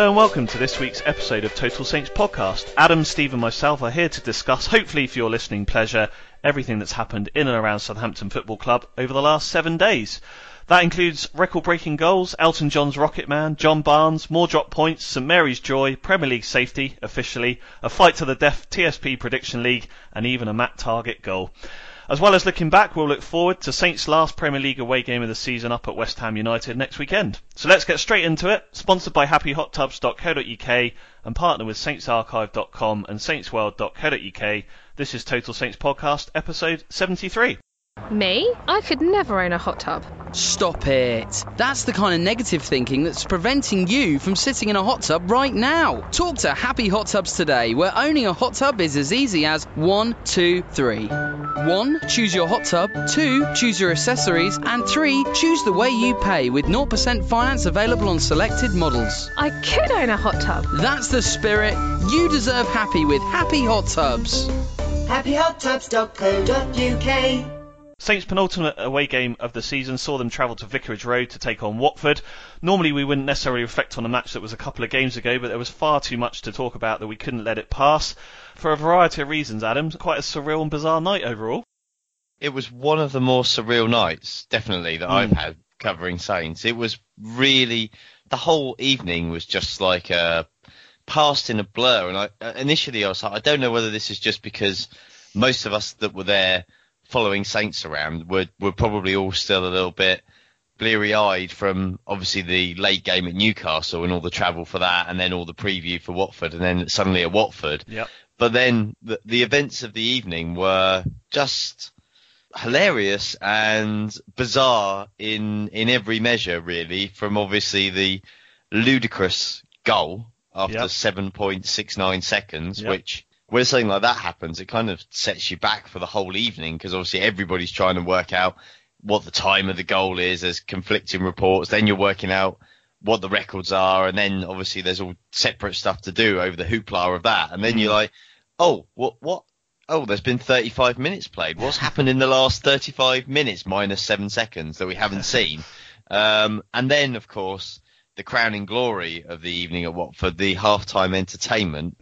Hello and welcome to this week's episode of Total Saints podcast. Adam, Steve, and myself are here to discuss, hopefully for your listening pleasure, everything that's happened in and around Southampton Football Club over the last seven days. That includes record-breaking goals, Elton John's Rocket Man, John Barnes, more drop points, St Mary's joy, Premier League safety, officially, a fight to the death TSP Prediction League, and even a Matt Targett goal. As well as looking back, we'll look forward to Saints' last Premier League away game of the season up at West Ham United next weekend. So let's get straight into it. Sponsored by happyhottubs.co.uk and partner with saintsarchive.com and saintsworld.co.uk. This is Total Saints Podcast, episode 73. Me? I could never own a hot tub. Stop it. That's the kind of negative thinking that's preventing you from sitting in a hot tub right now. Talk to Happy Hot Tubs today, where owning a hot tub is as easy as one, two, three. One, choose your hot tub. Two, choose your accessories. And three, choose the way you pay with 0% finance available on selected models. I could own a hot tub. That's the spirit. You deserve happy with Happy Hot Tubs. happyhottubs.co.uk Saints' penultimate away game of the season saw them travel to Vicarage Road to take on Watford. Normally, we wouldn't necessarily reflect on a match that was a couple of games ago, but there was far too much to talk about that we couldn't let it pass. For a variety of reasons, Adam, quite a surreal and bizarre night overall. it was one of the more surreal nights, definitely, that I've hmm. had covering Saints. It was really the whole evening was just like a passed in a blur. And I initially I was like, I don't know whether this is just because most of us that were there following Saints around were were probably all still a little bit bleary eyed from obviously the late game at Newcastle and all the travel for that, and then all the preview for Watford, and then suddenly at Watford. Yep. But then the, the events of the evening were just hilarious and bizarre in in every measure, really. From obviously the ludicrous goal after Yep. 7.69 seconds, Yep. which when something like that happens, it kind of sets you back for the whole evening because obviously everybody's trying to work out what the time of the goal is. There's conflicting reports. Then you're working out what the records are, and then obviously there's all separate stuff to do over the hoopla of that. And then you're like, oh, what, what? Oh, there's been 35 minutes played. What's happened in the last 35 minutes minus seven seconds that we haven't seen? Um, and then, of course, the crowning glory of the evening at Watford, the halftime entertainment,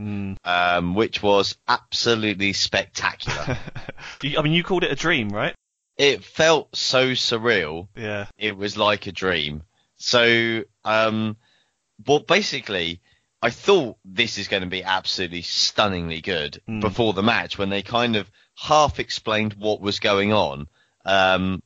um, which was absolutely spectacular. I mean, you called it a dream, right? it felt so surreal. Yeah. It was like a dream. So, um, well, basically, I thought this is going to be absolutely stunningly good Mm. before the match when they kind of half explained what was going on. Um,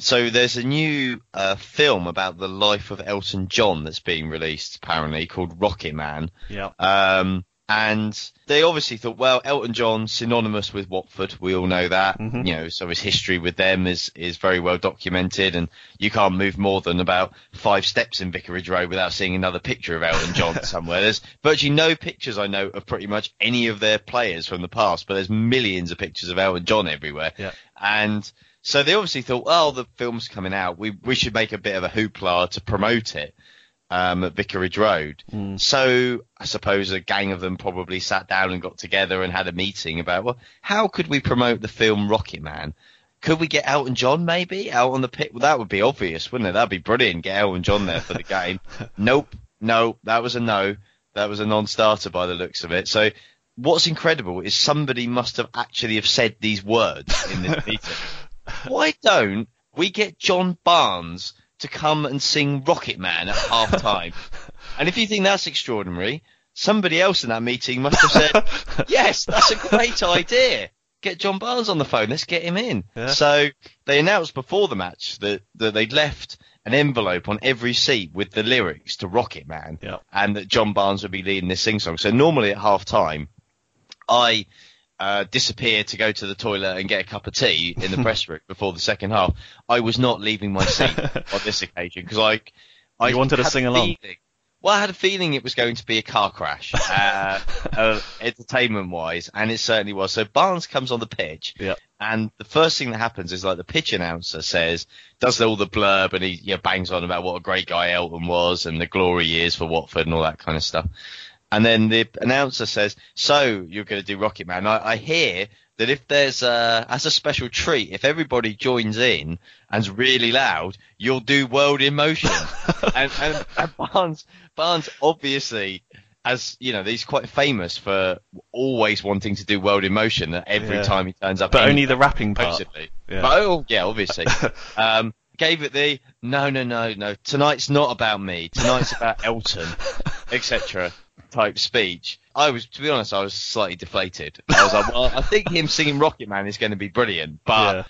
So there's a new uh, film about the life of Elton John that's being released, apparently called Rocket Man. Yeah. Um, and they obviously thought, well, Elton John synonymous with Watford. We all know that. Mhm. You know, so his history with them is is very well documented, and you can't move more than about five steps in Vicarage Road without seeing another picture of Elton John somewhere. There's virtually no pictures I know of pretty much any of their players from the past, but there's millions of pictures of Elton John everywhere. Yeah. And so they obviously thought, well, the film's coming out. We we should make a bit of a hoopla to promote it um, at Vicarage Road. So I suppose a gang of them probably sat down and got together and had a meeting about, well, how could we promote the film Rocket Man? Could we get Elton John maybe out on the pit? Well, that would be obvious, wouldn't it? That'd be brilliant. Get Elton John there for the game. nope, no, that was a no. That was a non-starter by the looks of it. So what's incredible is somebody must have actually have said these words in this meeting. Why don't we get John Barnes to come and sing Rocket Man at half time? and if you think that's extraordinary, somebody else in that meeting must have said, yes, that's a great idea. Get John Barnes on the phone. Let's get him in. Yeah. So they announced before the match that, that they'd left an envelope on every seat with the lyrics to Rocket Man Yeah. and that John Barnes would be leading this sing song. So normally at half time, I uh, disappear to go to the toilet and get a cup of tea in the press room before the second half. I was not leaving my seat on this occasion because I, I You wanted to sing along. feeling- Well, I had a feeling it was going to be a car crash, uh, uh, entertainment wise, and it certainly was. So Barnes comes on the pitch, Yeah. and the first thing that happens is like the pitch announcer says, does all the blurb, and he you know, bangs on about what a great guy Elton was and the glory years for Watford and all that kind of stuff. And then the announcer says, "So you're going to do Rocket Man?" I, I hear that if there's uh, as a special treat, if everybody joins in and's really loud, you'll do World in Motion. and, and, and Barnes, Barnes obviously, as you know, he's quite famous for always wanting to do World in Motion. Every Yeah. time he turns up, But only the rapping part. Yeah. But, oh, yeah, obviously. um, gave it the no, no, no, no. Tonight's not about me. Tonight's about Elton, etc. type speech. I was, to be honest, I was slightly deflated. I was like, well, I think him singing Rocket Man is going to be brilliant, but. Yeah.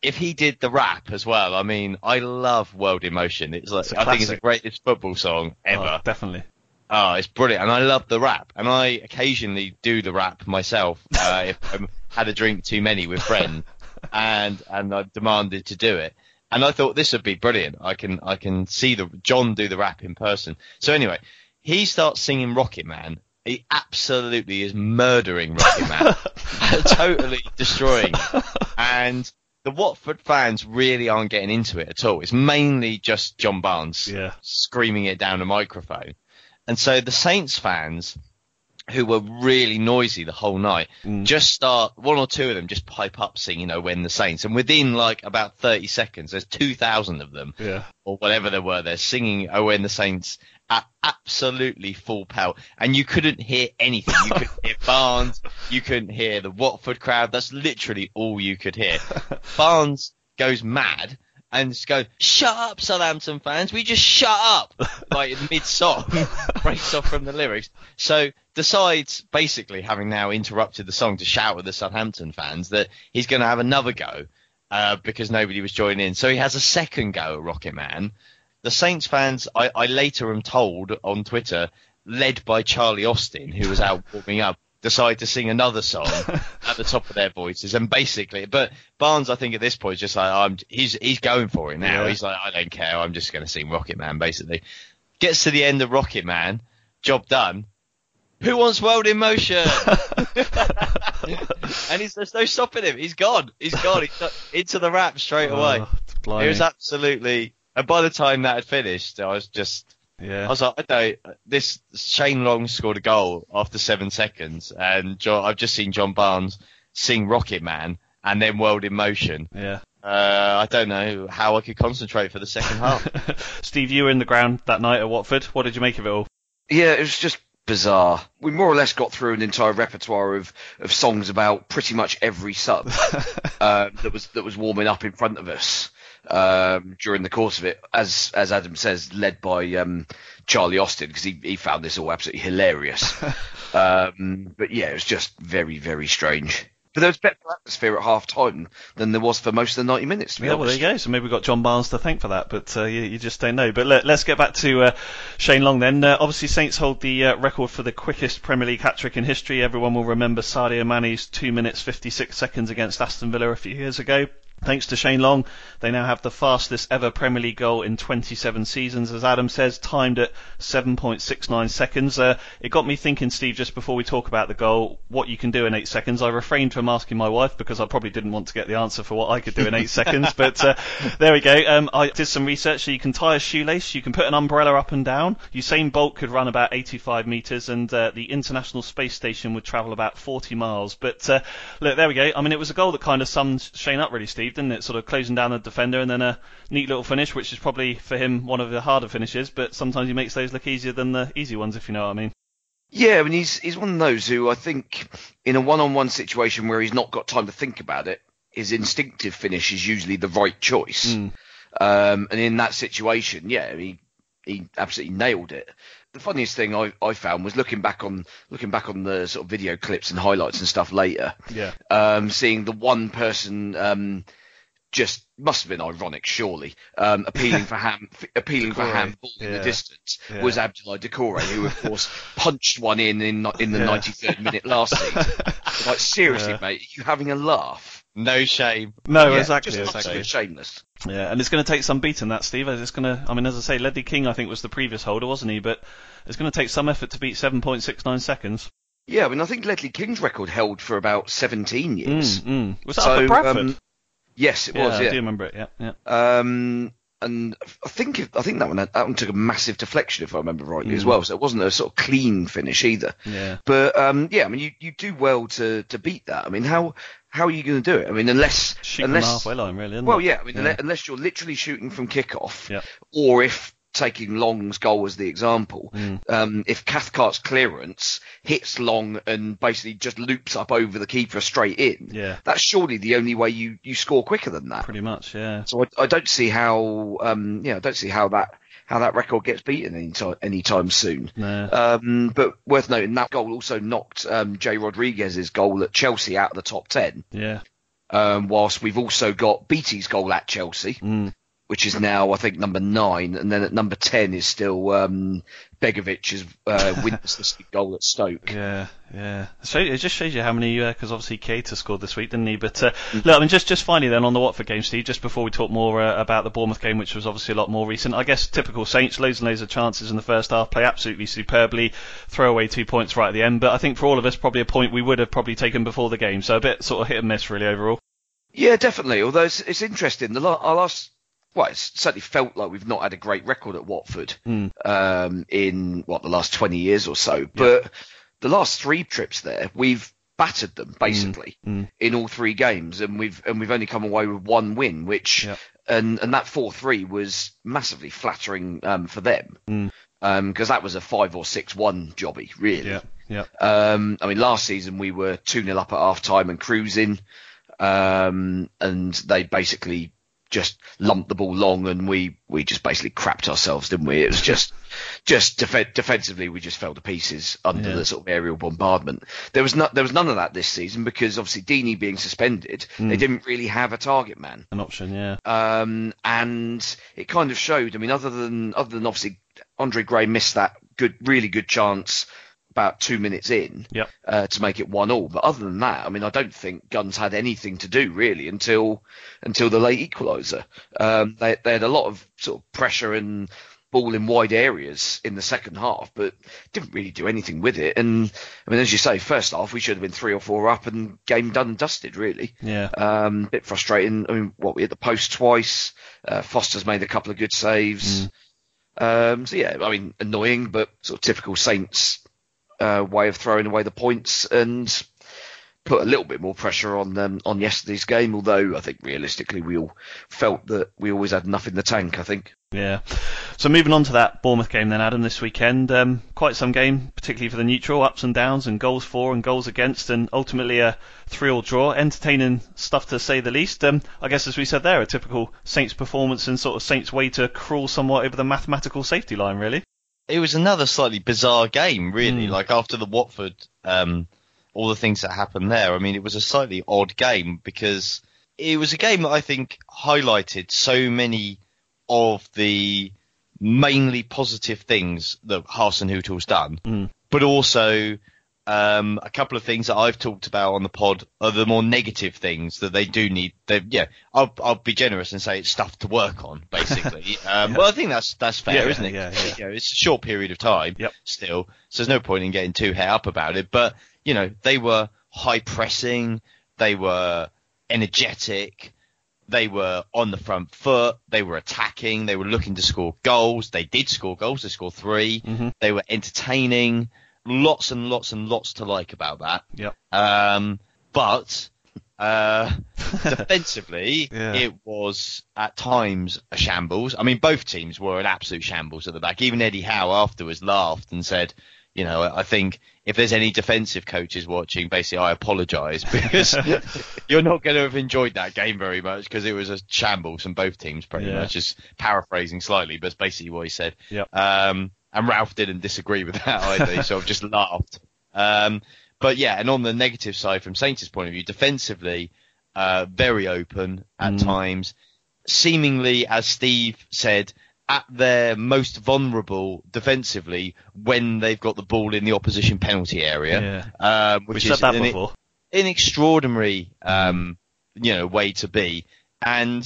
If he did the rap as well, I mean, I love World in Motion. It's like It's I think it's the greatest football song ever. Oh, definitely. Oh, it's brilliant, and I love the rap. And I occasionally do the rap myself uh, if I had a drink too many with friends, and and I demanded to do it. And I thought this would be brilliant. I can I can see the John do the rap in person. So anyway, he starts singing Rocket Man. He absolutely is murdering Rocket Man, totally destroying. It. And the Watford fans really aren't getting into it at all. It's mainly just John Barnes Yeah. screaming it down a microphone. And so the Saints fans, who were really noisy the whole night, Mm. just start, one or two of them just pipe up singing, you know, when the Saints. And within like about 30 seconds, there's 2,000 of them, Yeah. or whatever there were, they're singing Oh When the Saints at absolutely full pelt. And you couldn't hear anything. You couldn't hear Barnes, you couldn't hear the Watford crowd. That's literally all you could hear. Barnes goes mad and just goes, shut up, Southampton fans. We just shut up. Like in mid song, breaks off from the lyrics. So decides, basically, having now interrupted the song to shout at the Southampton fans, that he's going to have another go uh, because nobody was joining in. So he has a second go at Rocket Man. The Saints fans, I, I later am told on Twitter, led by Charlie Austin, who was out warming up, decide to sing another song at the top of their voices. And basically, but Barnes, I think at this point is just like, I'm, he's, he's going for it now. Yeah. He's like, I don't care. I'm just going to sing Rocket Man, basically. Gets to the end of Rocket Man, job done. Who wants World in Motion? and he's, there's no stopping him. He's gone. He's gone. He's into the rap straight oh, away. Oh. It was absolutely. And by the time that had finished, I was just. yeah. I was like, I don't. This Shane Long scored a goal after seven seconds, and John, I've just seen John Barnes sing Rocket Man and then World in Motion. yeah. Uh, I don't know how I could concentrate for the second half. Steve, you were in the ground that night at Watford. What did you make of it all? Yeah, it was just bizarre. We more or less got through an entire repertoire of, of songs about pretty much every sub um, that was that was warming up in front of us um, during the course of it. As as Adam says, led by um, Charlie Austin because he he found this all absolutely hilarious. um, but yeah, it was just very very strange. but there was better atmosphere at half time than there was for most of the 90 minutes. To be Yeah, well, there you go. So maybe we've got John Barnes to thank for that, but uh, you, you just don't know. But let, us get back to uh, Shane Long then. Uh, obviously, Saints hold the uh, record for the quickest Premier League hat trick in history. Everyone will remember Sadio Mane's 2 minutes 56 seconds against Aston Villa a few years ago. Thanks to Shane Long, they now have the fastest ever Premier League goal in 27 seasons, as Adam says, timed at 7.69 seconds. Uh, it got me thinking, Steve, just before we talk about the goal, what you can do in eight seconds. I refrained from asking my wife because I probably didn't want to get the answer for what I could do in eight seconds, but uh, there we go. Um, I did some research. So you can tie a shoelace, you can put an umbrella up and down. Usain Bolt could run about 85 metres, and uh, the International Space Station would travel about 40 miles. But uh, look, there we go. I mean, it was a goal that kind of summed Shane up, really, Steve didn't it? Sort of closing down the defender and then a neat little finish, which is probably for him one of the harder finishes, but sometimes he makes those look easier than the easy ones, if you know what I mean. Yeah, I mean he's he's one of those who I think in a one-on-one situation where he's not got time to think about it, his instinctive finish is usually the right choice. Mm. Um, and in that situation, yeah, he he absolutely nailed it. The funniest thing I, I found was looking back on looking back on the sort of video clips and highlights and stuff later, Yeah. um, seeing the one person um, just must have been ironic, surely, um, appealing for ham, appealing for Doucouré, handball in the distance Yeah. was Abdoulaye Doucouré, who of course punched one in in, in the Yeah. 93rd minute last season. like seriously, Yeah. mate, are you having a laugh? No shame. No, Yeah, exactly, just exactly. shameless. Yeah, and it's going to take some beating that, Steve. It's going to, I mean, as I say, Ledley King, I think, was the previous holder, wasn't he? But it's going to take some effort to beat 7.69 seconds. Yeah, I mean, I think Ledley King's record held for about 17 years. Mm, mm. Was that So, up at Bradford? um, yes, it yeah, was. I Yeah, do remember it. Yeah, yeah. Um, and I think if, I think that one that one took a massive deflection if I remember rightly as Mm. well. So it wasn't a sort of clean finish either. Yeah. But um, yeah, I mean, you, you do well to, to beat that. I mean, how how are you going to do it? I mean, unless Shoot unless halfway line, really. Isn't well, it? yeah, I mean, Yeah. unless you're literally shooting from kickoff, Yeah. or if taking Long's goal as the example, Mm. um, if Cathcart's clearance hits Long and basically just loops up over the keeper straight in, Yeah. that's surely the only way you, you score quicker than that. Pretty much, yeah. So I, I don't see how, um, yeah, I don't see how that how that record gets beaten anytime anytime soon. No. Um, but worth noting that goal also knocked um, Jay Rodriguez's goal at Chelsea out of the top ten. Yeah. Um, whilst we've also got Beattie's goal at Chelsea, Mm. Which is now I think number nine, and then at number ten is still um, Begovic's uh, winless goal at Stoke. Yeah, yeah. So it just shows you how many, because obviously Keita scored this week, didn't he? But uh, Mm. look, I mean, just just finally then on the Watford game, Steve. Just before we talk more uh, about the Bournemouth game, which was obviously a lot more recent. I guess typical Saints, loads and loads of chances in the first half, play absolutely superbly, throw away two points right at the end. But I think for all of us, probably a point we would have probably taken before the game. So a bit sort of hit and miss really overall. Yeah, definitely. Although it's, it's interesting, the la- our last, well, it's certainly felt like we've not had a great record at Watford Mm. um, in what the last twenty years or so. But the last three trips there, we've battered them basically Mm. in all three games, and we've and we've only come away with one win, which Yep. and and that four three was massively flattering um, for them Mm. because that was a five or six one jobby really. Yeah, yeah. Um, I mean, last season we were 2 0 up at half time and cruising, um, and they basically just lumped the ball long and we, we just basically crapped ourselves, didn't we? It was just, just def- defensively, we just fell to pieces under Yeah. the sort of aerial bombardment. There was not, there was none of that this season because obviously Deeney being suspended, Mm. they didn't really have a target man. An option, yeah. Um, and it kind of showed. I mean, other than other than obviously Andre Gray missed that good, really good chance about two minutes in Yep. uh, to make it one all. But other than that, I mean, I don't think Gunn's had anything to do really until until the late equaliser. Um, they they had a lot of sort of pressure and ball in wide areas in the second half, but didn't really do anything with it. And I mean, as you say, first half we should have been three or four up and game done and dusted really. Yeah. Um, bit frustrating. I mean, what we hit the post twice. Uh, Foster's made a couple of good saves. Um, so yeah, I mean, annoying, but sort of typical Saints uh, way of throwing away the points and put a little bit more pressure on them on yesterday's game. Although I think realistically we all felt that we always had enough in the tank. I think. Yeah. So moving on to that Bournemouth game then, Adam, this weekend. Um, quite some game, particularly for the neutral, ups and downs, and goals for and goals against, and ultimately a three-all draw. Entertaining stuff to say the least. Um, I guess as we said there, a typical Saints performance and sort of Saints way to crawl somewhat over the mathematical safety line, really. It was another slightly bizarre game, really. Mm. Like after the Watford, um, all the things that happened there. I mean, it was a slightly odd game because it was a game that I think highlighted so many of the mainly positive things that Hasenhüttl's done, Mm. but also um, a couple of things that I've talked about on the pod are the more negative things that they do need. They, yeah, I'll, I'll be generous and say it's stuff to work on, basically. um, Well, I think that's that's fair, Yeah, isn't it? yeah, yeah. You know, it's a short period of time Yep. still, so there's no point in getting too het up about it. But you know, they were high pressing, they were energetic, they were on the front foot, they were attacking, they were looking to score goals. They did score goals. They scored 3 Mm-hmm. They were entertaining. Lots and lots and lots to like about that. Yep. Um, but uh, defensively, Yeah. it was at times a shambles. I mean, both teams were an absolute shambles at the back. Even Eddie Howe afterwards laughed and said, "You know, I think if there's any defensive coaches watching, basically, I apologise because you're not going to have enjoyed that game very much because it was a shambles from both teams, pretty Yeah. much. Just paraphrasing slightly, but it's basically what he said. Yep. Um, and Ralph didn't disagree with that either. he sort of just laughed. Um, but yeah, and on the negative side, from Saints' point of view, defensively, uh, very open at Mm. times, seemingly, as Steve said, at their most vulnerable defensively when they've got the ball in the opposition penalty area. Um, We've which said is that an, before. an extraordinary, um, you know, way to be. And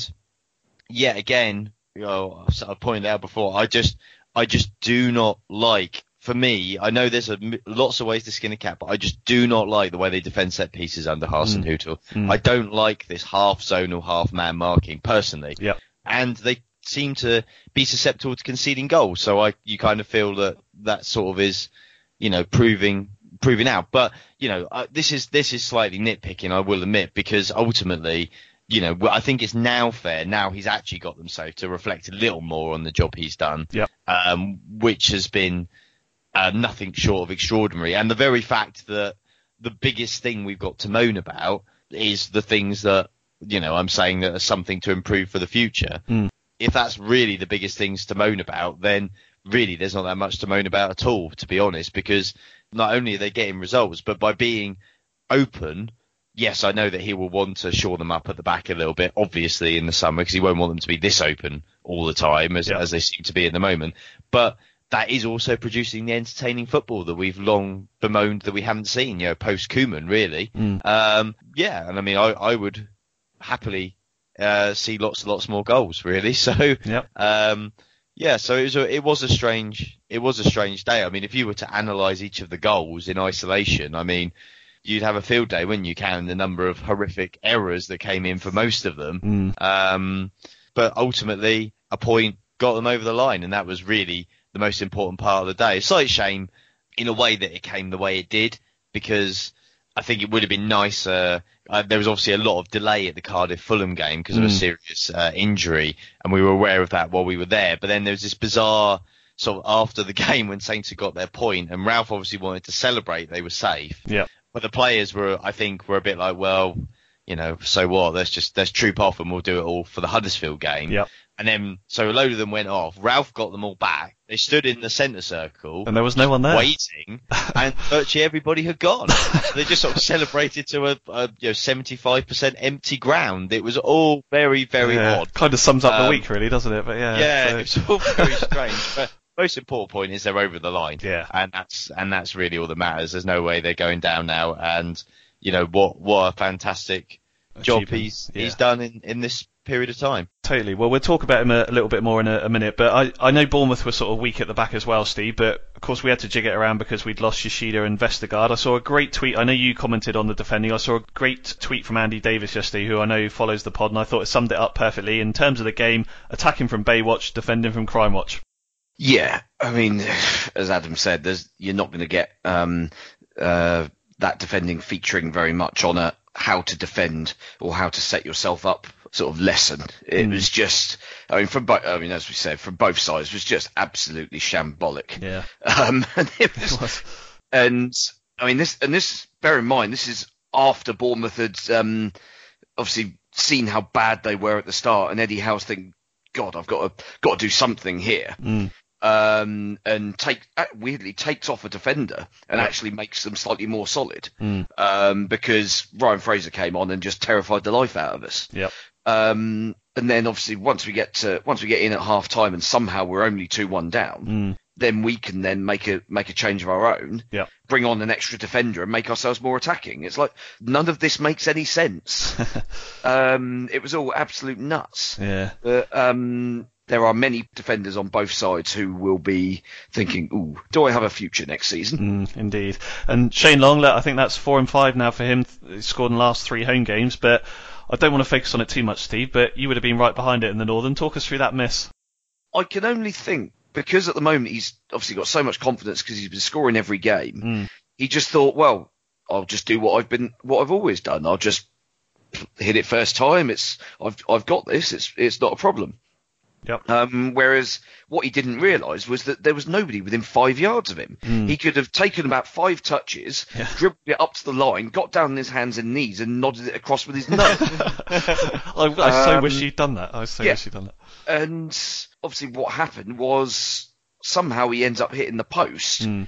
yet again, you know, I've sort of pointed out before, I just, I just do not like. For me, I know there's a, lots of ways to skin a cat, but I just do not like the way they defend set pieces under Hasenhüttl. Mm. I don't like this half zone zonal, half man marking personally. And they seem to be susceptible to conceding goals. So I, you kind of feel that that sort of is, you know, proving proving out. But you know, uh, this is this is slightly nitpicking, I will admit, because ultimately, you know, I think it's now fair. Now he's actually got them safe to reflect a little more on the job he's done, Yep. um, which has been uh, nothing short of extraordinary. And the very fact that the biggest thing we've got to moan about is the things that you know I'm saying that are something to improve for the future. Mm. If that's really the biggest things to moan about, then really there's not that much to moan about at all, to be honest, because not only are they getting results, but by being open, yes, I know that he will want to shore them up at the back a little bit, obviously in the summer, because he won't want them to be this open all the time as, Yeah. as they seem to be at the moment. But that is also producing the entertaining football that we've long bemoaned that we haven't seen, you know, post Koeman, really. Mm. Um, yeah, and I mean, I, I would happily uh, see lots and lots more goals, really. So, Yep. um, yeah, so it was a, it was a strange it was a strange day. I mean, if you were to analyse each of the goals in isolation, I mean, you'd have a field day, wouldn't you, counting the number of horrific errors that came in for most of them. Mm. Um, but ultimately, a point got them over the line, and that was really the most important part of the day. It's like shame in a way that it came the way it did, because I think it would have been nicer. Uh, there was obviously a lot of delay at the Cardiff Fulham game because of a Mm. serious uh, injury, and we were aware of that while we were there. But then there was this bizarre sort of after the game when Saints had got their point, and Ralph obviously wanted to celebrate they were safe. Yeah. But the players were, I think, were a bit like, well, you know, so what? Let's just let's troop off and we'll do it all for the Huddersfield game. Yep. And then so a load of them went off. Ralph got them all back. They stood in the centre circle And there was no one there. waiting, and virtually everybody had gone. So they just sort of celebrated to a, a you know seventy five percent empty ground. It was all very very yeah. odd. Kind of sums up the Um, week, really, doesn't it? But yeah. Yeah, so- it's all very strange. But most important point is they're over the line. Yeah. and that's and that's really all that matters. There's no way they're going down now. And you know what what a fantastic job he's yeah. he's done in in this period of time. Totally. Well, we'll talk about him a, a little bit more in a, a minute, but I, I know Bournemouth were sort of weak at the back as well, Steve, but of course we had to jig it around because we'd lost Yoshida and Vestergaard. I saw a great tweet. I know you commented on the defending. I saw a great tweet from Andy Davis yesterday, who I know follows the pod, and I thought it summed it up perfectly in terms of the game, attacking from Baywatch, defending from Crime Watch. Yeah, I mean, as Adam said, there's you're not going to get um, uh, that defending featuring very much on a how to defend or how to set yourself up sort of lesson. It Mm. was just, I mean, from both, I mean, as we said, from both sides, it was just absolutely shambolic. Yeah. Um, and it was, It was. and I mean, this, and this, bear in mind, this is after Bournemouth had um, obviously seen how bad they were at the start, and Eddie Howe's thinking, God, I've got to got to do something here. Mm. Um, and take uh, weirdly takes off a defender and actually makes them slightly more solid Mm. um, because Ryan Fraser came on and just terrified the life out of us. Yep. Um, and then obviously once we get to once we get in at half time and somehow we're only two one down, Mm. then we can then make a make a change of our own, Yep. bring on an extra defender and make ourselves more attacking. It's like none of this makes any sense. um, it was all absolute nuts. Yeah. But, um, there are many defenders on both sides who will be thinking, "Ooh, do I have a future next season?" Mm, indeed. And Shane Longlet, I think that's four and five now for him. He scored in the last three home games, but I don't want to focus on it too much, Steve. But you would have been right behind it in the Northam. Talk us through that miss. I can only think because at the moment he's obviously got so much confidence because he's been scoring every game. Mm. He just thought, well, I'll just do what I've been, what I've always done. I'll just hit it first time. It's I've I've got this. It's it's not a problem. Yep. Um, whereas what he didn't realise was that there was nobody within five yards of him. Mm. He could have taken about five touches, Yeah. dribbled it up to the line, got down on his hands and knees, and nodded it across with his nose. I, I so Um, wish he'd done that. I so yeah. wish he'd done that. and obviously what happened was somehow he ends up hitting the post Mm.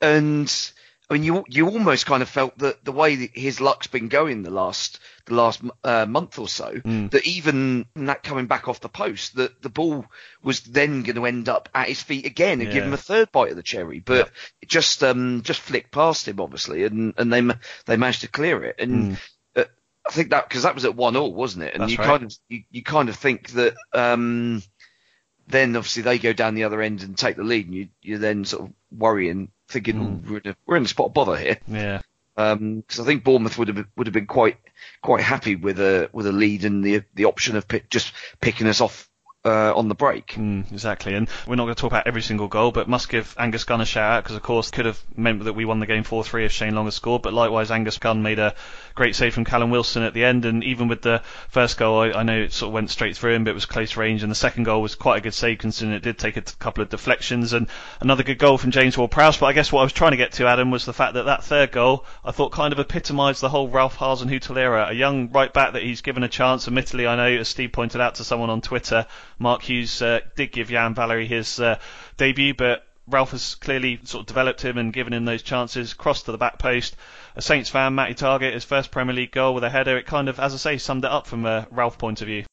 and I mean you you almost kind of felt that the way that his luck's been going the last the last uh, month or so Mm. that even that coming back off the post that the ball was then going to end up at his feet again and give him a third bite of the cherry but it just um just flicked past him obviously and and they they managed to clear it and Mm. uh, I think that because that was at one all wasn't it and That's you right. kind of you, you kind of think that um then obviously they go down the other end and take the lead, and you you're then sort of worrying, thinking. "Ooh, we're in a, we're in a spot of bother here. Yeah. Because I think Bournemouth would have been- would have been quite quite happy with a with a lead and the the option of pick, just picking us off uh, on the break. Mm, exactly, and we're not going to talk about every single goal, but must give Angus Gunn a shout out because, of course, could have meant that we won the game 4-3 if Shane Long had scored. But likewise, Angus Gunn made a great save from Callum Wilson at the end, and even with the first goal, I, I know it sort of went straight through him, but it was close range, and the second goal was quite a good save considering it did take a couple of deflections, and another good goal from James Ward-Prowse. But I guess what I was trying to get to, Adam, was the fact that that third goal I thought kind of epitomised the whole Ralph Hasenhüttl era. A young right back that he's given a chance. Admittedly, I know as Steve pointed out to someone on Twitter, Mark Hughes uh, did give Yan Valery his uh, debut, but Ralph has clearly sort of developed him and given him those chances. Crossed to the back post. A Saints fan, Matty Targett, his first Premier League goal with a header. It kind of, as I say, summed it up from a Ralph point of view.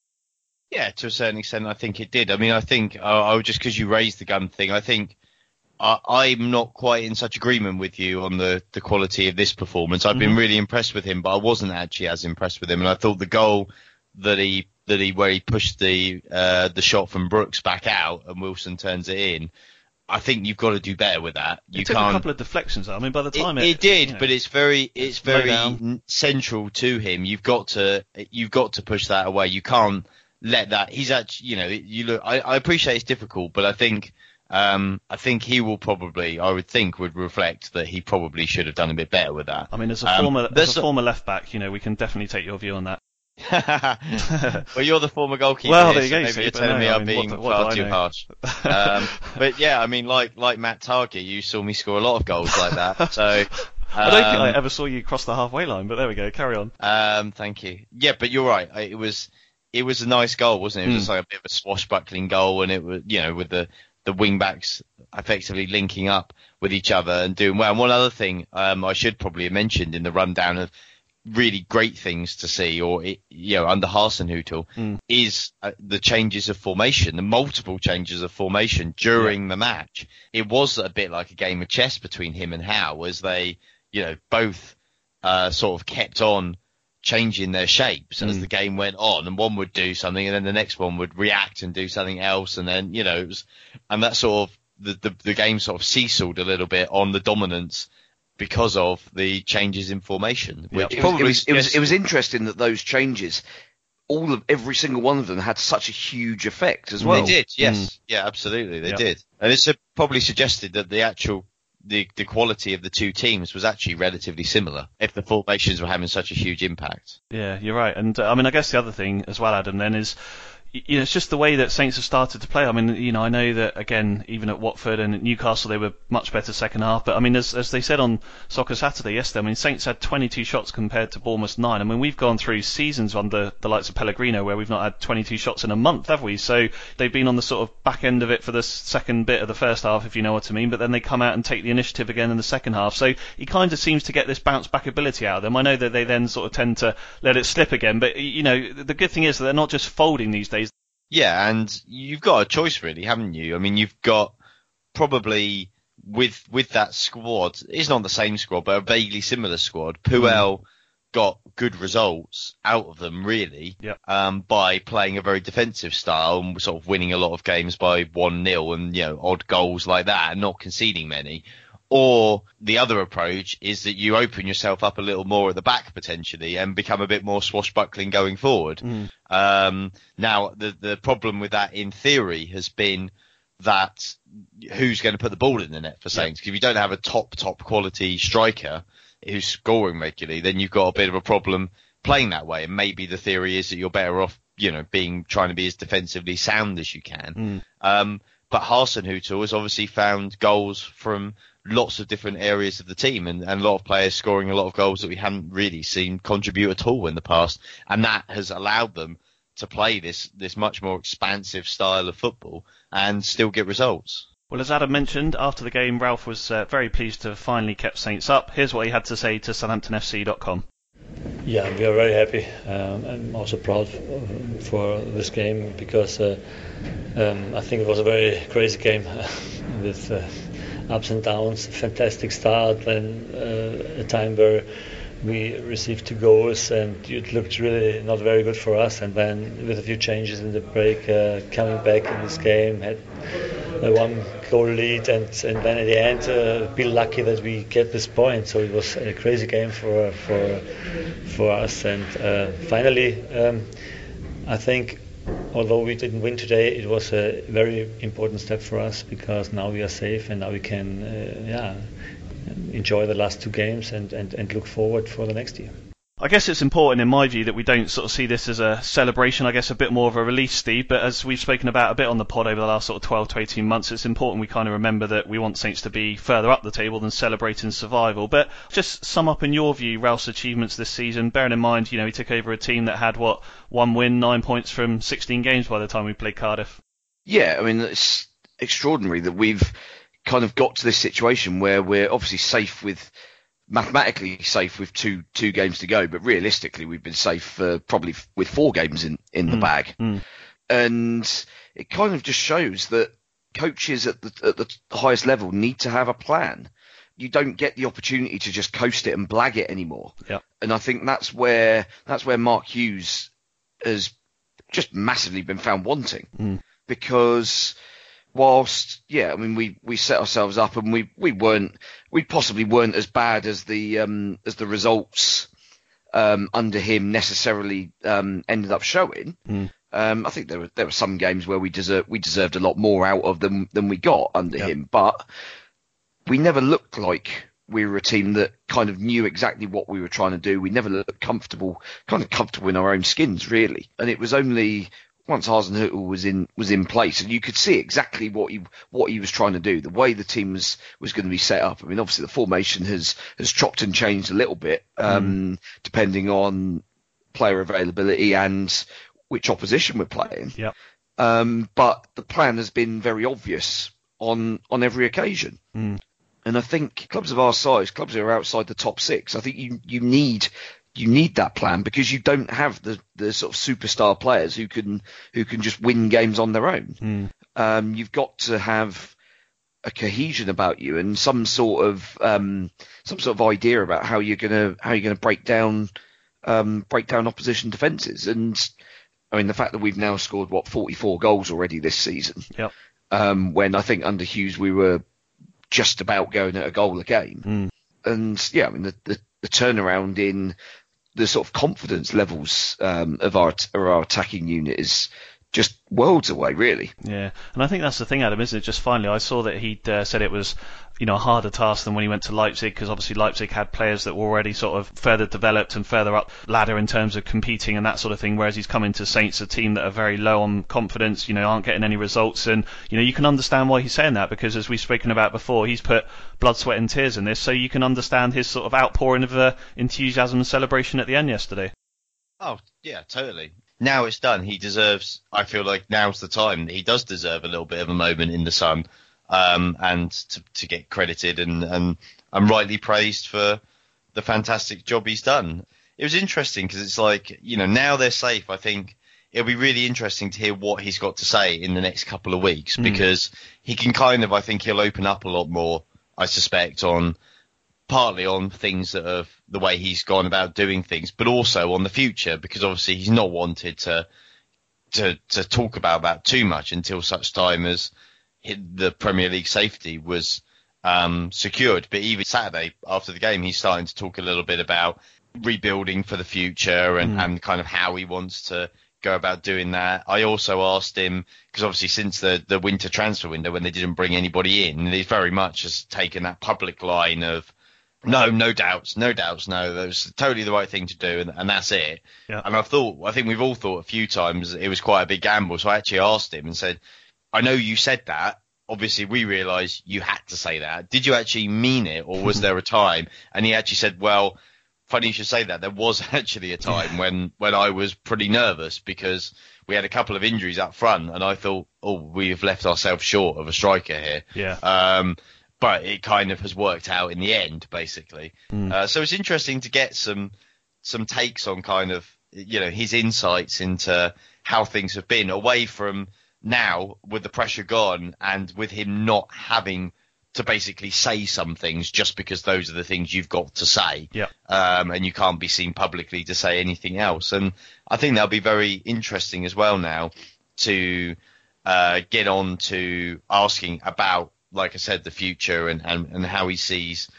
Yeah, to a certain extent, I think it did. I mean, I think uh, I just because you raised the gun thing, I think I, I'm not quite in such agreement with you on the the quality of this performance. I've been Mhm. really impressed with him, but I wasn't actually as impressed with him, and I thought the goal that he that he where he pushed the uh, the shot from Brooks back out and Wilson turns it in. I think you've got to do better with that. You it took can't. a couple of deflections. I mean, by the time it, it, it did, you know, but it's very it's very central to him. You've got to you've got to push that away. You can't let that. He's actually you know you look. I, I appreciate it's difficult, but I think um I think he will probably I would think would reflect that he probably should have done a bit better with that. I mean, as a Um, former as a a- former left back, you know, we can definitely take your view on that. well, you're the former goalkeeper. Well, here, there you so go, maybe you're telling no, me I I'm mean, being far too harsh. Um, but yeah, I mean, like like Matt Targett, you saw me score a lot of goals like that. So I don't think I um, ever saw you cross the halfway line, but there we go. Carry on. Um, thank you. Yeah, but you're right. It was it was a nice goal, wasn't it? It was Mm. just like a bit of a swashbuckling goal, and it was you know with the the wing backs effectively linking up with each other and doing well. And one other thing um, I should probably have mentioned in the rundown of really great things to see, or it, you know, under Hasenhüttl, Mm. is uh, the changes of formation, the multiple changes of formation during the match. It was a bit like a game of chess between him and Howe, as they, you know, both uh, sort of kept on changing their shapes as Mm. the game went on, and one would do something, and then the next one would react and do something else, and then you know, it was, and that sort of the, the the game sort of seesawed a little bit on the dominance because of the changes in formation, which It was, it was, it was suggests- it was interesting that those changes, all of every single one of them had such a huge effect as well. They did, yes, yeah, absolutely, they did, and it's uh, probably suggested that the actual the the quality of the two teams was actually relatively similar if the formations were having such a huge impact. Yeah, you're right. And uh, I mean, I guess the other thing as well, Adam, then is you know, it's just the way that Saints have started to play. I mean, you know, I know that again, even at Watford and at Newcastle, they were much better second half. But I mean, as, as they said on Soccer Saturday yesterday, I mean, Saints had 22 shots compared to Bournemouth's nine. I mean, we've gone through seasons under the likes of Pellegrino where we've not had 22 shots in a month, have we? So they've been on the sort of back end of it for the second bit of the first half, if you know what I mean. But then they come out and take the initiative again in the second half. So he kind of seems to get this bounce back ability out of them. I know that they then sort of tend to let it slip again, but you know, the good thing is that they're not just folding these days. Yeah, and you've got a choice really, haven't you? I mean, you've got probably with with that squad, it's not the same squad, but a vaguely similar squad. Puel mm. got good results out of them really, yep. um, by playing a very defensive style and sort of winning a lot of games by one 0 and you know odd goals like that, and not conceding many. Or the other approach is that you open yourself up a little more at the back potentially and become a bit more swashbuckling going forward. Mm. Um, now, the the problem with that in theory has been that who's going to put the ball in the net for Saints? Because if you don't have a top top quality striker who's scoring regularly, then you've got a bit of a problem playing that way. And maybe the theory is that you're better off, you know, being trying to be as defensively sound as you can. Mm. Um, but Hasenhüttl has obviously found goals from lots of different areas of the team and, and a lot of players scoring a lot of goals that we hadn't really seen contribute at all in the past. And that has allowed them to play this, this much more expansive style of football and still get results. Well, as Adam mentioned, after the game, Ralph was uh, very pleased to have finally kept Saints up. Here's what he had to say to SouthamptonFC.com. Yeah, we are very happy. Um, I'm also proud for this game because uh, um, I think it was a very crazy game with uh, ups and downs. Fantastic start, then uh, a time where we received two goals and it looked really not very good for us. And then with a few changes in the break, uh, coming back in this game, had a one goal lead, and and then at the end, uh, be lucky that we get this point. So it was a crazy game for for for us. And uh, finally, um, I think although we didn't win today, it was a very important step for us because now we are safe and now we can, uh, yeah, enjoy the last two games and, and, and look forward for the next year. I guess it's important in my view that we don't sort of see this as a celebration, I guess a bit more of a release, Steve. But as we've spoken about a bit on the pod over the last sort of 12 to 18 months, it's important we kind of remember that we want Saints to be further up the table than celebrating survival. But just sum up in your view Ralph's achievements this season, bearing in mind, you know, he took over a team that had what, one win, nine points from 16 games by the time we played Cardiff. Yeah, I mean, it's extraordinary that we've kind of got to this situation where we're obviously safe with mathematically safe with two two games to go, but realistically we've been safe for probably with four games in in the Mm, bag, mm. and it kind of just shows that coaches at the at the highest level need to have a plan. You don't get the opportunity to just coast it and blag it anymore. Yeah. And I think that's where that's where Mark Hughes has just massively been found wanting Mm. because whilst yeah, I mean we we set ourselves up and we we weren't we possibly weren't as bad as the um as the results um under him necessarily um ended up showing. Mm. Um, I think there were there were some games where we deserved we deserved a lot more out of them than we got under Yeah. him, but we never looked like we were a team that kind of knew exactly what we were trying to do. We never looked comfortable, kind of comfortable in our own skins, really. And it was only once Hasenhüttl was in was in place, and you could see exactly what he what he was trying to do, the way the team was was going to be set up. I mean, obviously the formation has has chopped and changed a little bit, um, depending on player availability and which opposition we're playing. Yep. Um, but the plan has been very obvious on on every occasion. Mm. And I think clubs of our size, clubs that are outside the top six, I think you you need you need that plan because you don't have the the sort of superstar players who can who can just win games on their own. Mm. Um, you've got to have a cohesion about you and some sort of um, some sort of idea about how you're gonna how you're gonna break down um, break down opposition defences. And I mean the fact that we've now scored what 44 goals already this season, Yep. um, when I think under Hughes we were just about going at a goal a game. Mm. And yeah, I mean the, the, the turnaround in the sort of confidence levels um, of our of our attacking unit is just worlds away, really. Yeah, and I think that's the thing, Adam, isn't it? Just finally, I saw that he'd uh, said it was, you know, a harder task than when he went to Leipzig because obviously Leipzig had players that were already sort of further developed and further up ladder in terms of competing and that sort of thing. Whereas he's coming to Saints, a team that are very low on confidence, you know, aren't getting any results, and you know, you can understand why he's saying that because as we've spoken about before, he's put blood, sweat, and tears in this, so you can understand his sort of outpouring of uh, enthusiasm and celebration at the end yesterday. Oh yeah, totally. Now it's done. He deserves. I feel like now's the time. He does deserve a little bit of a moment in the sun, um, and to, to get credited and, and and rightly praised for the fantastic job he's done. It was interesting because it's like you know now they're safe. I think it'll be really interesting to hear what he's got to say in the next couple of weeks Mm. because he can kind of. I think he'll open up a lot more. I suspect on partly on things that have the way he's gone about doing things, but also on the future because obviously he's not wanted to to to talk about that too much until such time as the Premier League safety was um, secured. But even Saturday after the game, he's starting to talk a little bit about rebuilding for the future and, Mm. and kind of how he wants to go about doing that. I also asked him because obviously since the the winter transfer window when they didn't bring anybody in, he very much has taken that public line of no, no doubts, no doubts, no. That was totally the right thing to do, and, and that's it. Yeah. And I thought, I think we've all thought a few times it was quite a big gamble. So I actually asked him and said, I know you said that. Obviously, we realise you had to say that. Did you actually mean it, or was there a time? And he actually said, well, funny you should say that. There was actually a time when, when I was pretty nervous because we had a couple of injuries up front, and I thought, oh, we've left ourselves short of a striker here. Yeah. Um, but it kind of has worked out in the end, basically. Mm. Uh, so it's interesting to get some some takes on kind of you know his insights into how things have been away from now with the pressure gone and with him not having to basically say some things just because those are the things you've got to say. Yeah. Um, and you can't be seen publicly to say anything else. And I think that'll be very interesting as well now to uh, get on to asking about, like I said, the future and, and, and how he sees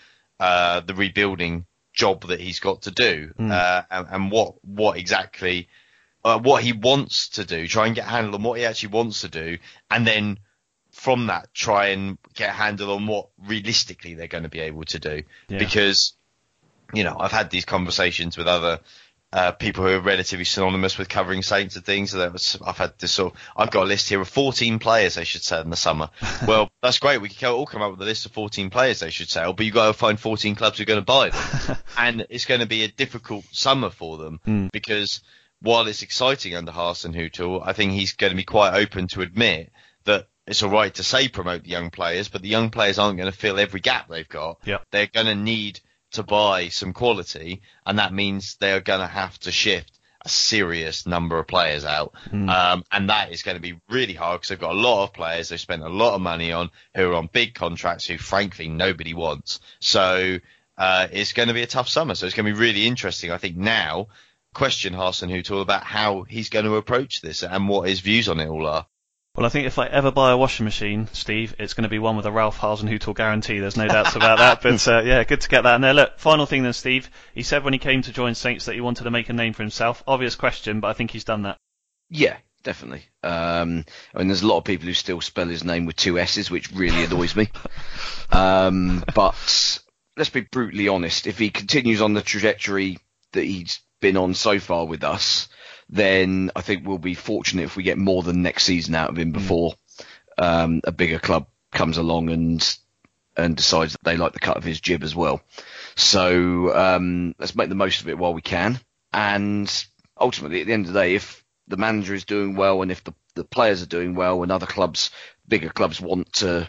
uh, the rebuilding job that he's got to do Mm. uh, and, and what what exactly uh, what he wants to do. Try and get a handle on what he actually wants to do, and then from that try and get a handle on what realistically they're going to be able to do. Yeah. Because you know I've had these conversations with other uh, people who are relatively synonymous with covering Saints and things. So that was, I've had this sort of, I've got a list here of 14 players they should sell in the summer. well, that's great. We can all come up with a list of 14 players they should sell, but you've got to find 14 clubs who are going to buy them. and it's going to be a difficult summer for them Mm. because while it's exciting under Hasenhüttl, I think he's going to be quite open to admit that it's all right to say promote the young players, but the young players aren't going to fill every gap they've got. Yeah. They're going to need to buy some quality, and that means they're going to have to shift a serious number of players out. Mm. Um, and that is going to be really hard because they've got a lot of players they've spent a lot of money on who are on big contracts who frankly nobody wants. So uh, it's going to be a tough summer. So it's going to be really interesting. I think now question Hasenhüttl about how he's going to approach this and what his views on it all are. Well, I think if I ever buy a washing machine, Steve, it's going to be one with a Ralph Hasenhüttl guarantee. There's no doubts about that. But uh, yeah, good to get that in there. Look, final thing then, Steve. He said when he came to join Saints that he wanted to make a name for himself. Obvious question, but I think he's done that. Yeah, definitely. Um, I mean, there's a lot of people who still spell his name with two S's, which really annoys me. Um, but let's be brutally honest. If he continues on the trajectory that he's been on so far with us, then I think we'll be fortunate if we get more than next season out of him before um, a bigger club comes along and and decides that they like the cut of his jib as well. So um, let's make the most of it while we can. And ultimately, at the end of the day, if the manager is doing well and if the, the players are doing well and other clubs, bigger clubs want to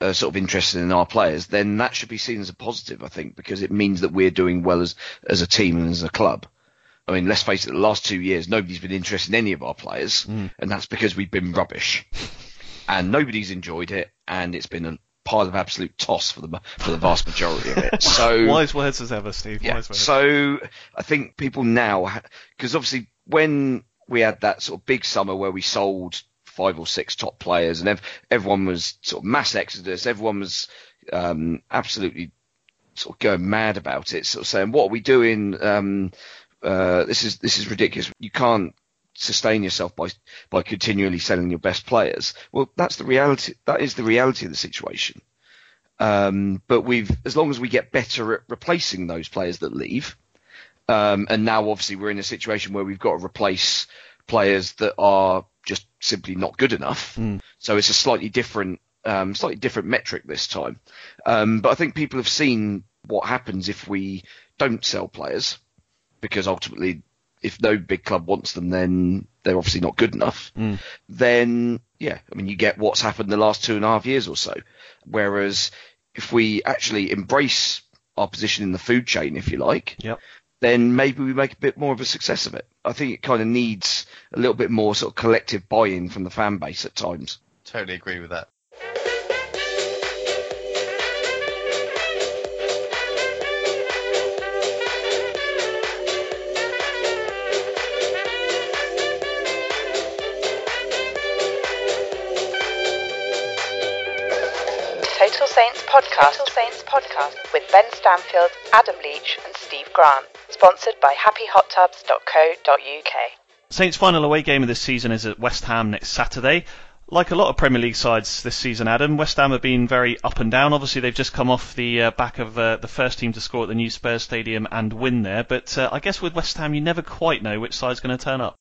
uh, sort of interested in our players, then that should be seen as a positive, I think, because it means that we're doing well as, as a team and as a club. I mean, let's face it, the last two years, nobody's been interested in any of our players, and that's because we've been rubbish. And nobody's enjoyed it, and it's been a pile of absolute toss for the for the vast majority of it. So Wise words as ever, Steve. yeah. Wise words. So I think people now, because obviously when we had that sort of big summer where we sold five or six top players and ev- everyone was sort of mass exodus, everyone was um, absolutely sort of going mad about it, sort of saying, "What are we doing? Um, uh, this is this is ridiculous. You can't sustain yourself by by continually selling your best players. Well, that's the reality. That is the reality of the situation. Um, but we've, as long as we get better at replacing those players that leave, um, and now obviously we're in a situation where we've got to replace players that are just simply not good enough. So it's a slightly different, um, slightly different metric this time. Um, but I think people have seen what happens if we don't sell players, because ultimately, if no big club wants them, then they're obviously not good enough. Mm. Then yeah, I mean, you get what's happened the last two and a half years or so. Whereas if we actually embrace our position in the food chain, if you like, Yep. then maybe we make a bit more of a success of it. I think it kind of needs a little bit more sort of collective buy-in from the fan base at times. Totally agree with that. Podcast. Total Saints podcast with Ben Stanfield, Adam Leach, and Steve Grant. Sponsored by HappyHotTubs.co.uk. Saints' final away game of this season is at West Ham next Saturday. Like a lot of Premier League sides this season, Adam, West Ham have been very up and down. Obviously, they've just come off the uh, back of uh, the first team to score at the new Spurs Stadium and win there. But uh, I guess with West Ham, you never quite know which side's going to turn up.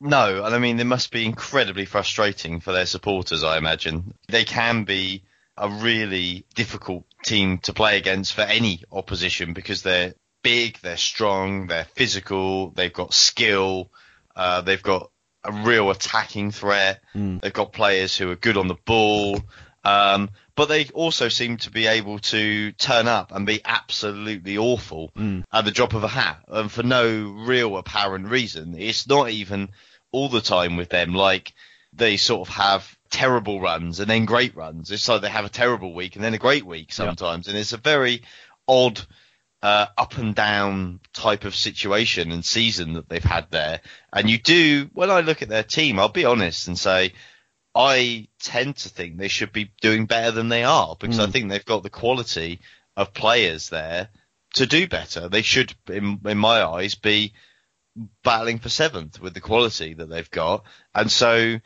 No, and I mean, it must be incredibly frustrating for their supporters, I imagine. They can be a really difficult team to play against for any opposition because they're big, they're strong, they're physical, they've got skill, uh, they've got a real attacking threat, they've got players who are good on the ball. Um, but they also seem to be able to turn up and be absolutely awful at the drop of a hat, and for no real apparent reason. It's not even all the time with them like they sort of have terrible runs and then great runs. It's like they have a terrible week and then a great week sometimes, and it's a very odd uh, up and down type of situation and season that they've had there. And you do, when I look at their team, I'll be honest and say, I tend to think they should be doing better than they are because I Mm. think they've got the quality of players there to do better. They should, in, in my eyes, be battling for seventh with the quality that they've got. And so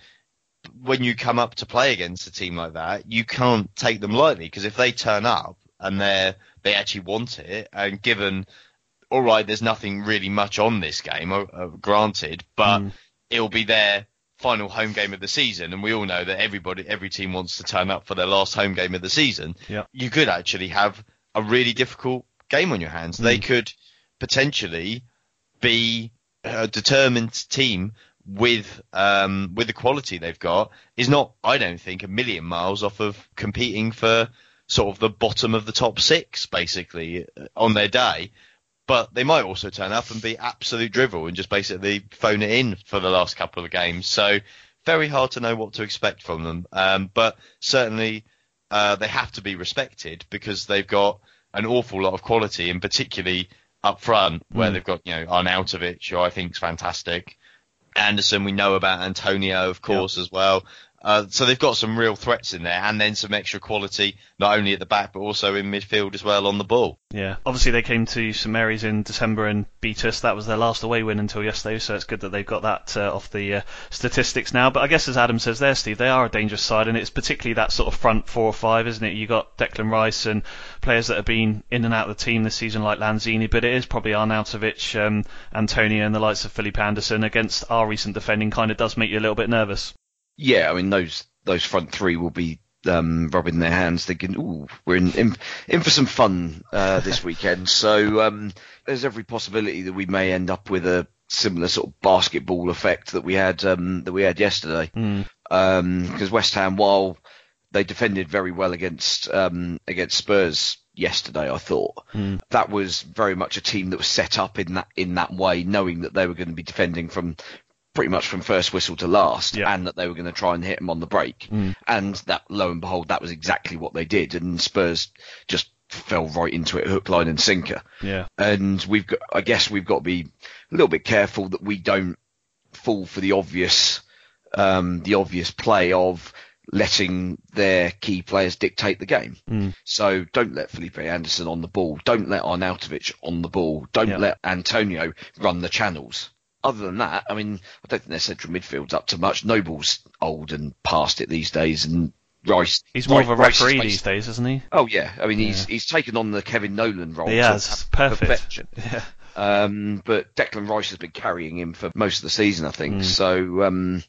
when you come up to play against a team like that, you can't take them lightly because if they turn up and they they actually want it, and given all right, there's nothing really much on this game, uh, granted, but it'll be their final home game of the season, and we all know that everybody, every team wants to turn up for their last home game of the season. Yeah. You could actually have a really difficult game on your hands. They could potentially be a determined team with um, with the quality they've got is not, I don't think, a million miles off of competing for sort of the bottom of the top six, basically, uh, on their day. But they might also turn up and be absolute drivel and just basically phone it in for the last couple of games. So very hard to know what to expect from them. Um, but certainly uh, they have to be respected because they've got an awful lot of quality, and particularly up front where Mm. they've got you know Arnautovic, who I think is fantastic. Anderson, we know about Antonio, of course, as well. Uh, so they've got some real threats in there, and then some extra quality, not only at the back but also in midfield as well on the ball. Yeah, obviously they came to St Mary's in December and beat us. That was their last away win until yesterday, so it's good that they've got that uh, off the uh, statistics now. But I guess as Adam says there, Steve, they are a dangerous side, and it's particularly that sort of front four or five, isn't it? You got Declan Rice and players that have been in and out of the team this season, like Lanzini, but it is probably Arnautovic, um, Antonio, and the likes of Philip Anderson against our recent defending. Kind of does make you a little bit nervous. Yeah, I mean those those front three will be um, rubbing their hands, thinking, "Ooh, we're in in, in for some fun uh, this weekend." So um, there's every possibility that we may end up with a similar sort of basketball effect that we had um, that we had yesterday. Because West Ham, while they defended very well against um, against Spurs yesterday, I thought that was very much a team that was set up in that in that way, knowing that they were going to be defending from pretty much from first whistle to last, and that they were going to try and hit them on the break. And that, lo and behold, that was exactly what they did, and Spurs just fell right into it, hook, line, and sinker. Yeah. And we've got, I guess, we've got to be a little bit careful that we don't fall for the obvious, um, the obvious play of letting their key players dictate the game. Mm. So don't let Felipe Anderson on the ball. Don't let Arnautovic on the ball. Don't Yeah. let Antonio run the channels. Other than that, I mean, I don't think their central midfield's up to much. Noble's old and past it these days, and Rice. He's more Rice- of a referee these days, isn't he? Oh yeah, I mean he's he's taken on the Kevin Nolan role. He to has. Perfect. perfection. Yeah. Um, but Declan Rice has been carrying him for most of the season, I think. Mm. So um,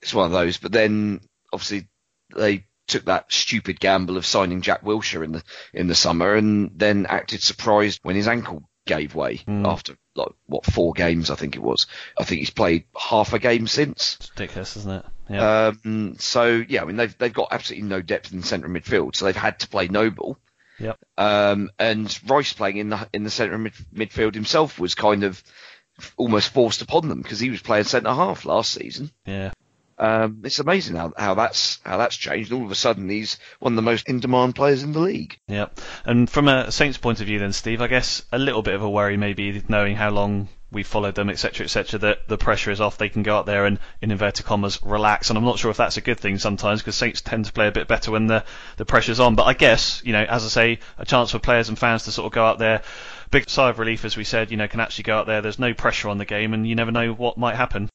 it's one of those. But then obviously they took that stupid gamble of signing Jack Wilshere in the in the summer, and then acted surprised when his ankle gave way Mm. after like what four games I think it was. I think he's played half a game since. It's ridiculous, isn't it? Yeah. Um, so yeah, I mean they've they've got absolutely no depth in centre midfield, so they've had to play Noble. Yep. Um, and Rice playing in the in the centre mid, midfield himself was kind of almost forced upon them because he was playing centre half last season. Yeah. Um, it's amazing how, how that's how that's changed. All of a sudden, he's one of the most in demand players in the league. Yeah. And from a Saints point of view, then, Steve, I guess a little bit of a worry, maybe knowing how long we followed them, etc., etc., that the pressure is off. They can go out there and, in inverted commas, relax. And I'm not sure if that's a good thing sometimes because Saints tend to play a bit better when the the pressure's on. But I guess, you know, as I say, a chance for players and fans to sort of go out there. Big sigh of relief, as we said, you know, can actually go out there. There's no pressure on the game, and you never know what might happen.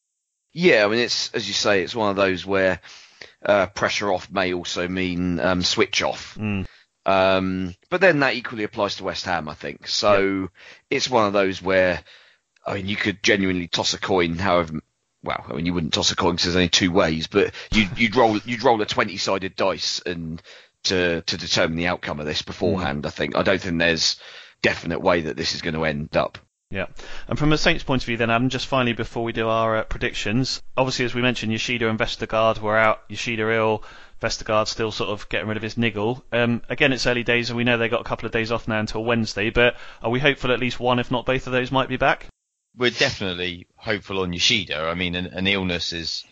Yeah, I mean, it's as you say, it's one of those where uh, pressure off may also mean um, switch off. Mm. Um, but then that equally applies to West Ham, I think. So it's one of those where, I mean, you could genuinely toss a coin, however. Well, I mean, you wouldn't toss a coin because there's only two ways, but you'd, you'd roll you'd roll a twenty-sided dice and to to determine the outcome of this beforehand. I think I don't think there's definite way that this is going to end up. Yeah. And from a Saints point of view, then, Adam, just finally before we do our uh, predictions, obviously, as we mentioned, Yoshida and Vestergaard were out. Yoshida ill, Vestergaard still sort of getting rid of his niggle. Um, again, it's early days, and we know they got a couple of days off now until Wednesday, but are we hopeful at least one, if not both of those, might be back? We're definitely hopeful on Yoshida. I mean, an, an illness is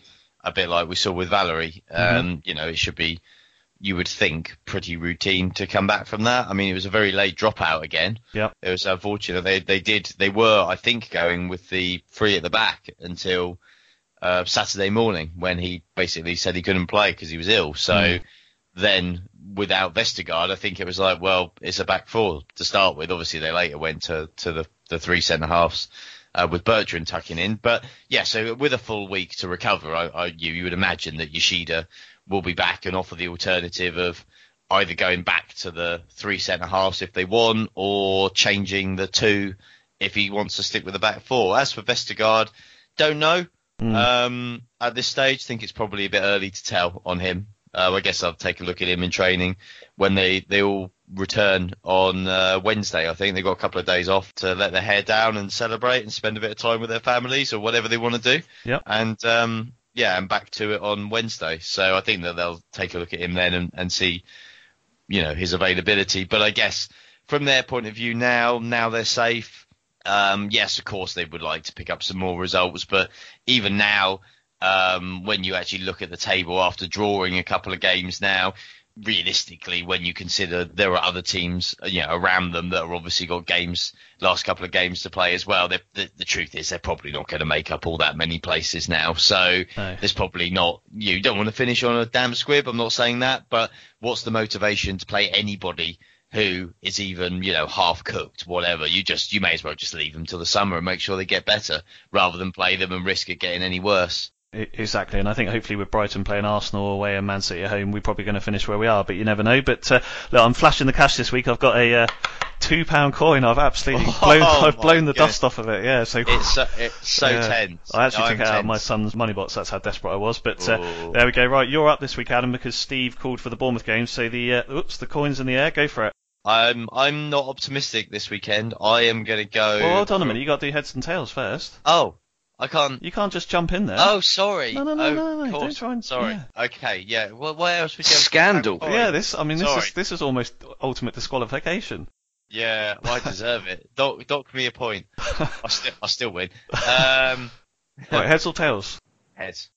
a bit like we saw with Valery. Um, You know, it should be, you would think, pretty routine to come back from that. I mean, it was a very late dropout again. Yeah. It was unfortunate. They they did they were I think going with the three at the back until uh, Saturday morning when he basically said he couldn't play because he was ill. So Mm. then without Vestergaard, I think it was like well it's a back four to start with. Obviously they later went to to the the three centre halves. Uh, with Bertrand tucking in, but yeah, so with a full week to recover, I, I, you, you would imagine that Yoshida will be back and offer the alternative of either going back to the three centre halves if they want, or changing the two if he wants to stick with the back four. As for Vestergaard, don't know. Um, at this stage, think it's probably a bit early to tell on him. Uh, I guess I'll take a look at him in training when they, they all return on uh, Wednesday. I think they've got a couple of days off to let their hair down and celebrate and spend a bit of time with their families or whatever they want to do. Yep. And um, yeah, and back to it on Wednesday. So I think that they'll take a look at him then and, and see, you know, his availability. But I guess from their point of view now, now they're safe. Um, yes, of course they would like to pick up some more results, but even now, um, when you actually look at the table after drawing a couple of games now, realistically, when you consider there are other teams, you know, around them that have obviously got games, last couple of games to play as well. The, the, the truth is they're probably not going to make up all that many places now. So No. there's probably not, you don't want to finish on a damn squib. I'm not saying that, but what's the motivation to play anybody who is even, you know, half cooked, whatever? You just, you may as well just leave them till the summer and make sure they get better rather than play them and risk it getting any worse. Exactly, and I think hopefully with Brighton playing Arsenal away and Man City at home, we're probably going to finish where we are, but you never know. But uh, look, I'm flashing the cash this week. I've got a uh, two pound coin. I've absolutely Oh, blown, I've blown the goodness. dust off of it. Yeah, so It's so, it's so Yeah. tense. I actually I'm took it out of my son's money box. That's how desperate I was. But uh, there we go. Right, you're up this week, Adam, because Steve called for the Bournemouth game. So the uh, oops, the coins in the air. Go for it. I'm I'm not optimistic this weekend. I am going to go. Well, hold on a minute. You got to do heads and tails first. Oh, I can't. You can't just jump in there. Oh, sorry. No, no, no, oh, no, no, of don't try and- Sorry. Okay, yeah. Well, what else would you have? Scandal. Sorry. yeah. This. I mean, this Sorry. is this is almost ultimate disqualification. Yeah, well, I deserve it. Dock, dock me a point. I still, I still win. Um, right, heads or tails? heads.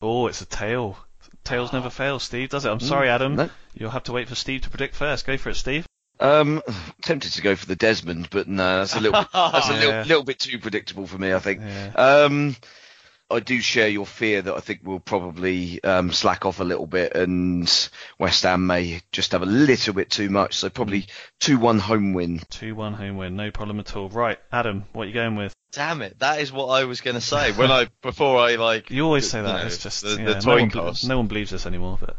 Oh, it's a tail. Tails never fails, Steve, does it? I'm sorry, Adam. no. You'll have to wait for Steve to predict first. Go for it, Steve. Um, tempted to go for the Desmond, but no, that's a little that's a Yeah. little, little bit too predictable for me. I think. Yeah. Um, I do share your fear that I think we'll probably um, slack off a little bit, and West Ham may just have a little bit too much. So probably two one home win. Two one home win, no problem at all. Right, Adam, what are you going with? Damn it! That is what I was going to say when I before I like. You always say you that. know, it's just the, yeah, the no, toy one, no one believes us anymore. But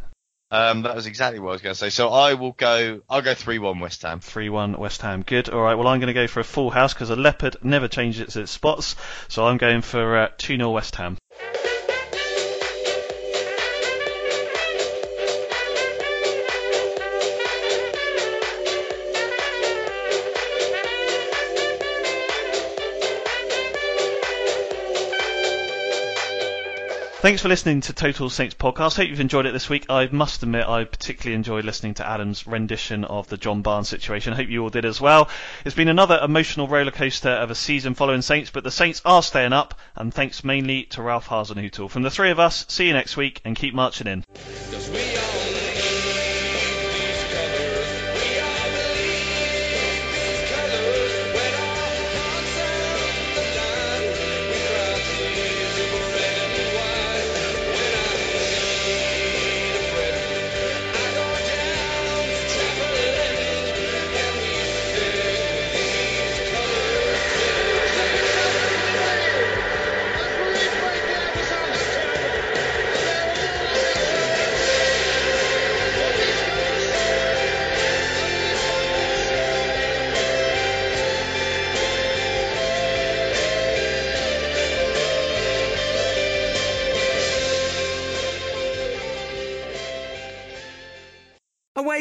Um, that was exactly what I was going to say. So I will go. I'll go three one West Ham. three one West Ham. Good. All right. Well, I'm going to go for a full house because a leopard never changes its spots. So I'm going for uh, two 0 West Ham. Thanks for listening to Total Saints podcast. Hope you've enjoyed it this week. I must admit, I particularly enjoyed listening to Adam's rendition of the John Barnes situation. I hope you all did as well. It's been another emotional rollercoaster of a season following Saints, but the Saints are staying up, and thanks mainly to Ralph Hasenhüttl. From the three of us, see you next week, and keep marching in.